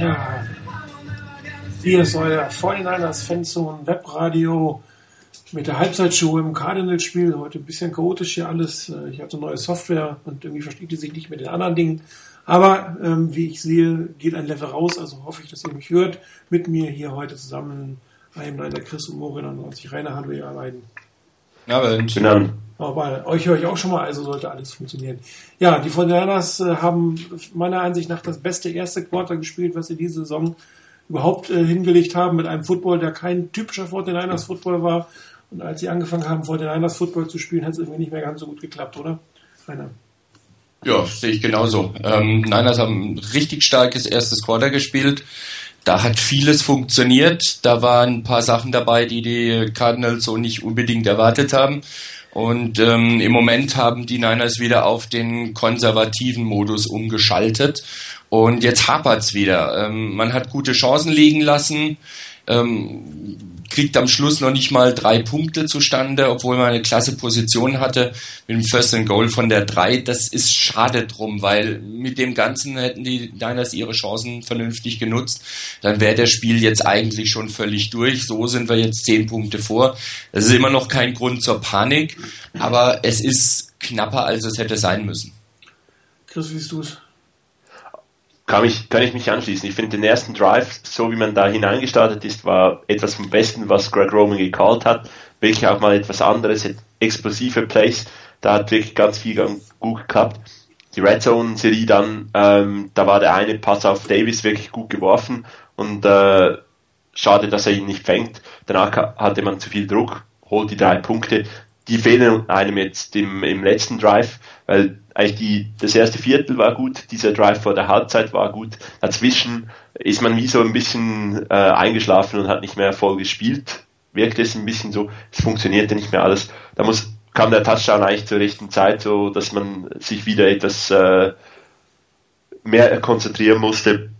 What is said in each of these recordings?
Ja, hier ist euer 49ers Fanzone Webradio mit der Halbzeitshow im Cardinals-Spiel. Heute ein bisschen chaotisch hier alles. Ich hatte neue Software und irgendwie versteht die sich nicht mit den anderen Dingen. Aber ähm, wie ich sehe, geht ein Level raus, also hoffe ich, dass ihr mich hört. Mit mir hier heute zusammen einem der Chris und Morin und ich Rainer Hallo ihr beiden. Ja, genau. Aber euch höre ich auch schon mal, also sollte alles funktionieren. Ja, die Fortinanders äh, haben meiner Ansicht nach das beste erste Quarter gespielt, was sie diese Saison überhaupt äh, hingelegt haben, mit einem Football, der kein typischer Fortinanders Football war. Und als sie angefangen haben, Fortinanders Football zu spielen, hat es irgendwie nicht mehr ganz so gut geklappt, oder? Rainer. Ja, sehe ich genauso. Ähm, Niners haben ein richtig starkes erstes Quarter gespielt. Da hat vieles funktioniert. Da waren ein paar Sachen dabei, die die Cardinals so nicht unbedingt erwartet haben. Und ähm, im Moment haben die Niners wieder auf den konservativen Modus umgeschaltet. Und jetzt hapert's wieder. Ähm, man hat gute Chancen liegen lassen. Ähm, kriegt am Schluss noch nicht mal drei Punkte zustande, obwohl man eine klasse Position hatte mit dem First and Goal von der drei. Das ist schade drum, weil mit dem Ganzen hätten die Niners ihre Chancen vernünftig genutzt. Dann wäre das Spiel jetzt eigentlich schon völlig durch. So sind wir jetzt zehn Punkte vor. Das ist immer noch kein Grund zur Panik, aber es ist knapper, als es hätte sein müssen. Chris, wie siehst du es? Kann, mich, kann ich mich anschließen. Ich finde den ersten Drive, so wie man da hineingestartet ist, war etwas vom Besten, was Greg Roman gecallt hat. Wirklich auch mal etwas anderes, explosive Plays. Da hat wirklich ganz viel gut geklappt. Die Red Zone Serie dann, ähm, da war der eine Pass auf Davis wirklich gut geworfen und äh, schade, dass er ihn nicht fängt. Danach hatte man zu viel Druck, holt die drei Punkte. Die fehlen einem jetzt im, im letzten Drive, weil eigentlich die, das erste Viertel war gut, dieser Drive vor der Halbzeit war gut. Dazwischen ist man wie so ein bisschen äh, eingeschlafen und hat nicht mehr voll gespielt. Wirkt es ein bisschen so, es funktionierte nicht mehr alles. Da muss, kam der Touchdown eigentlich zur rechten Zeit, so dass man sich wieder etwas äh, mehr konzentrieren musste.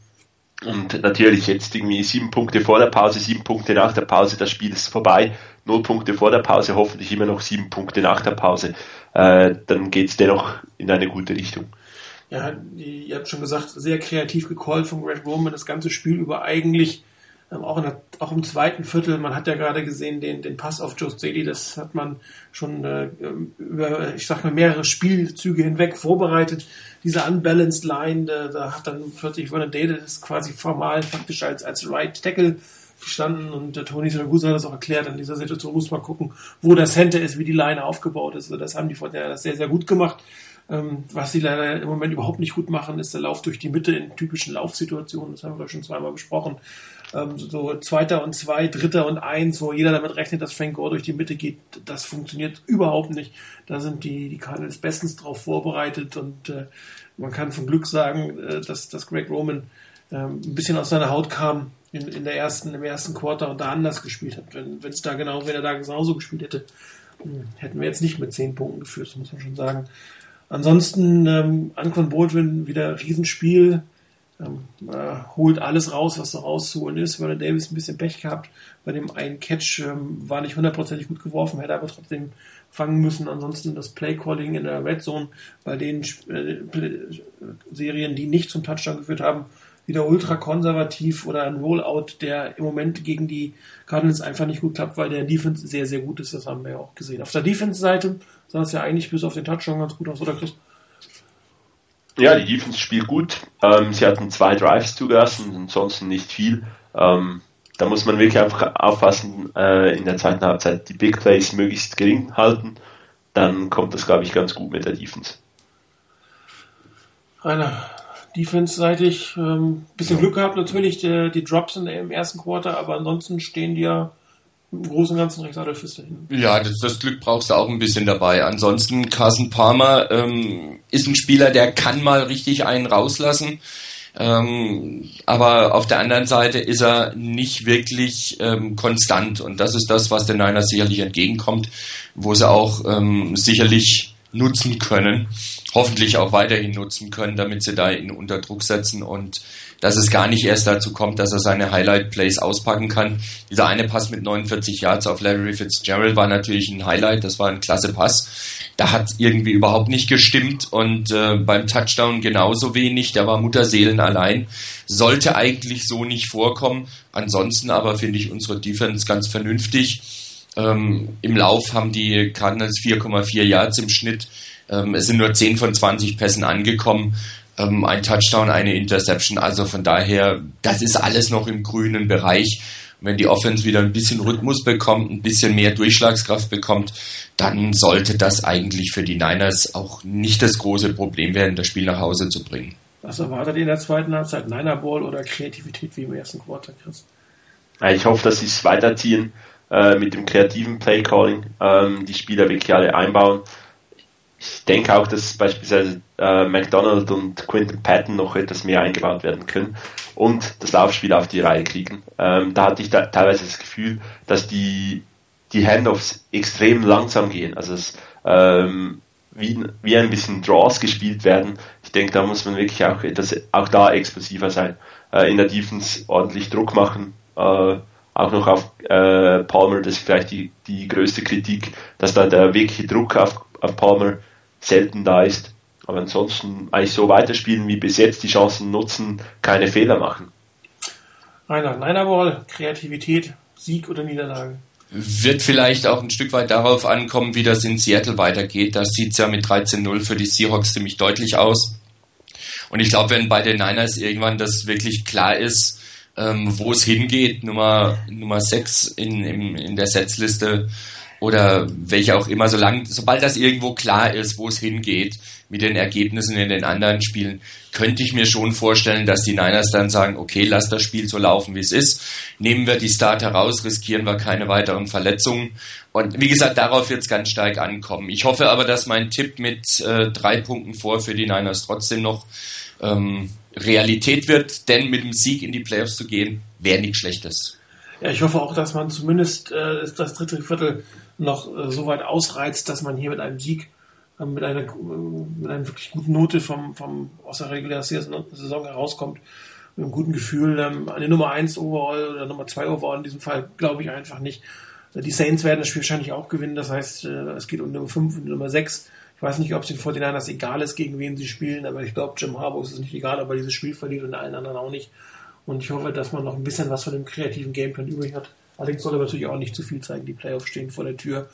Und natürlich jetzt irgendwie sieben Punkte vor der Pause, sieben Punkte nach der Pause, das Spiel ist vorbei. Null Punkte vor der Pause, hoffentlich immer noch sieben Punkte nach der Pause. Äh, dann geht es dennoch in eine gute Richtung. Ja, ihr habt schon gesagt, sehr kreativ gecallt von Greg Roman, das ganze Spiel über eigentlich auch, der, auch, im zweiten Viertel, man hat ja gerade gesehen, den, den Pass auf Joe Staley, das hat man schon äh, über, ich sag mal, mehrere Spielzüge hinweg vorbereitet. Diese unbalanced Line, da, da hat dann plötzlich Vernon Davis quasi formal faktisch als, als Right Tackle gestanden und der Tony Siragusa hat das auch erklärt. An dieser Situation muss man gucken, wo das Center ist, wie die Line aufgebaut ist. Also das haben die vorher sehr, sehr gut gemacht. Ähm, was sie leider im Moment überhaupt nicht gut machen, ist der Lauf durch die Mitte in typischen Laufsituationen. Das haben wir schon zweimal besprochen. Ähm, so Zweiter und Zwei, Dritter und Eins, wo jeder damit rechnet, dass Frank Gore durch die Mitte geht, das funktioniert überhaupt nicht. Da sind die, die Cardinals bestens drauf vorbereitet und äh, man kann von Glück sagen, äh, dass, dass Greg Roman äh, ein bisschen aus seiner Haut kam in, in der ersten, im ersten Quarter und da anders gespielt hat. Wenn es da genau, wenn er da genauso gespielt hätte, hm, hätten wir jetzt nicht mit zehn Punkten geführt, muss man schon sagen. Ansonsten ähm, Anquan Baldwin wieder Riesenspiel, ähm, äh, holt alles raus, was so rauszuholen ist. Vernon Davis ein bisschen Pech gehabt. Bei dem einen Catch ähm, war nicht hundertprozentig gut geworfen, hätte aber trotzdem fangen müssen. Ansonsten das Play-Calling in der Red Zone bei den äh, Serien, die nicht zum Touchdown geführt haben, wieder ultra konservativ oder ein Rollout, der im Moment gegen die Cardinals einfach nicht gut klappt, weil der Defense sehr, sehr gut ist. Das haben wir ja auch gesehen. Auf der Defense-Seite sah es ja eigentlich bis auf den Touchdown ganz gut aus, oder Chris? Ja, die Defense spielt gut. Ähm, sie hatten zwei Drives zugelassen, ansonsten nicht viel. Ähm, da muss man wirklich einfach aufpassen, äh, in der zweiten Halbzeit die Big Plays möglichst gering halten. Dann kommt das, glaube ich, ganz gut mit der Defense. Rainer, Defense-seitig ähm, bisschen Glück gehabt natürlich, die, die Drops in, im ersten Quarter, aber ansonsten stehen die ja im Großen und Ganzen recht adolfist dahin. Ja, das, das, Glück brauchst du auch ein bisschen dabei. Ansonsten, Carson Palmer ähm, ist ein Spieler, der kann mal richtig einen rauslassen. Ähm, aber auf der anderen Seite ist er nicht wirklich ähm, konstant und das ist das, was den Niners sicherlich entgegenkommt, wo sie auch ähm, sicherlich nutzen können. Hoffentlich auch weiterhin nutzen können, damit sie da ihn unter Druck setzen und dass es gar nicht erst dazu kommt, dass er seine Highlight Plays auspacken kann. Dieser eine Pass mit 49 Yards auf Larry Fitzgerald war natürlich ein Highlight, das war ein klasse Pass. Da hat irgendwie überhaupt nicht gestimmt und äh, beim Touchdown genauso wenig, der war Mutterseelen allein. Sollte eigentlich so nicht vorkommen. Ansonsten aber finde ich unsere Defense ganz vernünftig. Ähm, Im Lauf haben die Cardinals 4,4 Yards im Schnitt. Ähm, es sind nur 10 von 20 Pässen angekommen ähm, ein Touchdown, eine Interception. Also von daher, das ist alles noch im grünen Bereich. wenn die Offense wieder ein bisschen Rhythmus bekommt, ein bisschen mehr Durchschlagskraft bekommt, dann sollte das eigentlich für die Niners auch nicht das große Problem werden, das Spiel nach Hause zu bringen. Was erwartet ihr in der zweiten Halbzeit? Niner Ball oder Kreativität wie im ersten Quarter, Chris? Ich hoffe, dass sie es weiterziehen äh, mit dem kreativen Playcalling, ähm, die Spieler wirklich alle einbauen ich denke auch, dass beispielsweise äh, McDonald und Quinton Patton noch etwas mehr eingebaut werden können und das Laufspiel auf die Reihe kriegen. Ähm, da hatte ich da teilweise das Gefühl, dass die, die Handoffs extrem langsam gehen. Also es, ähm, wie, wie ein bisschen Draws gespielt werden. Ich denke, da muss man wirklich auch etwas, auch da explosiver sein. Äh, in der Defense ordentlich Druck machen. Äh, auch noch auf äh, Palmer, das ist vielleicht die, die größte Kritik, dass da der wirkliche Druck auf, auf Palmer selten da ist. Aber ansonsten eigentlich so weiterspielen wie bis jetzt, die Chancen nutzen, keine Fehler machen. Rainer, Niner Ball, Kreativität, Sieg oder Niederlage? Wird vielleicht auch ein Stück weit darauf ankommen, wie das in Seattle weitergeht. Da sieht es ja mit 13-0 für die Seahawks ziemlich deutlich aus. Und ich glaube, wenn bei den Niners irgendwann das wirklich klar ist, ähm, wo es hingeht, Nummer, Nummer 6 in, in, in der Setzliste, oder welche auch immer, solange, sobald das irgendwo klar ist, wo es hingeht mit den Ergebnissen in den anderen Spielen, könnte ich mir schon vorstellen, dass die Niners dann sagen, okay, lass das Spiel so laufen, wie es ist. Nehmen wir die Starter raus, riskieren wir keine weiteren Verletzungen. Und wie gesagt, darauf wird es ganz stark ankommen. Ich hoffe aber, dass mein Tipp mit äh, drei Punkten vor für die Niners trotzdem noch ähm, Realität wird, denn mit dem Sieg in die Playoffs zu gehen, wäre nichts Schlechtes. Ja, ich hoffe auch, dass man zumindest äh, das dritte Viertel noch äh, so weit ausreizt, dass man hier mit einem Sieg, äh, mit, einer, äh, mit einer wirklich guten Note vom, vom, aus der regulären Saison herauskommt, mit einem guten Gefühl. Ähm, eine Nummer 1 Overall oder Nummer 2 Overall in diesem Fall glaube ich einfach nicht. Äh, die Saints werden das Spiel wahrscheinlich auch gewinnen, das heißt, äh, es geht um Nummer 5 und Nummer 6. Ich weiß nicht, ob es den 49ers egal ist, gegen wen sie spielen, aber ich glaube, Jim Harbaugh ist es nicht egal, ob er dieses Spiel verliert und allen anderen auch nicht. Und ich hoffe, dass man noch ein bisschen was von dem kreativen Gameplan übrig hat. Allerdings soll er natürlich auch nicht zu viel zeigen. Die Playoffs stehen vor der Tür.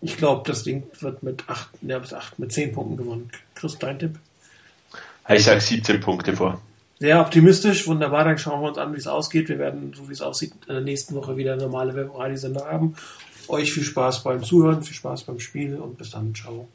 Ich glaube, das Ding wird mit 8, ja, bis 8, mit 10 Punkten gewonnen. Chris, dein Tipp? Ich sage 17 Punkte vor. Sehr optimistisch, wunderbar. Dann schauen wir uns an, wie es ausgeht. Wir werden, so wie es aussieht, in der nächsten Woche wieder normale Webradio-Sender haben. Euch viel Spaß beim Zuhören, viel Spaß beim Spiel und bis dann. Ciao.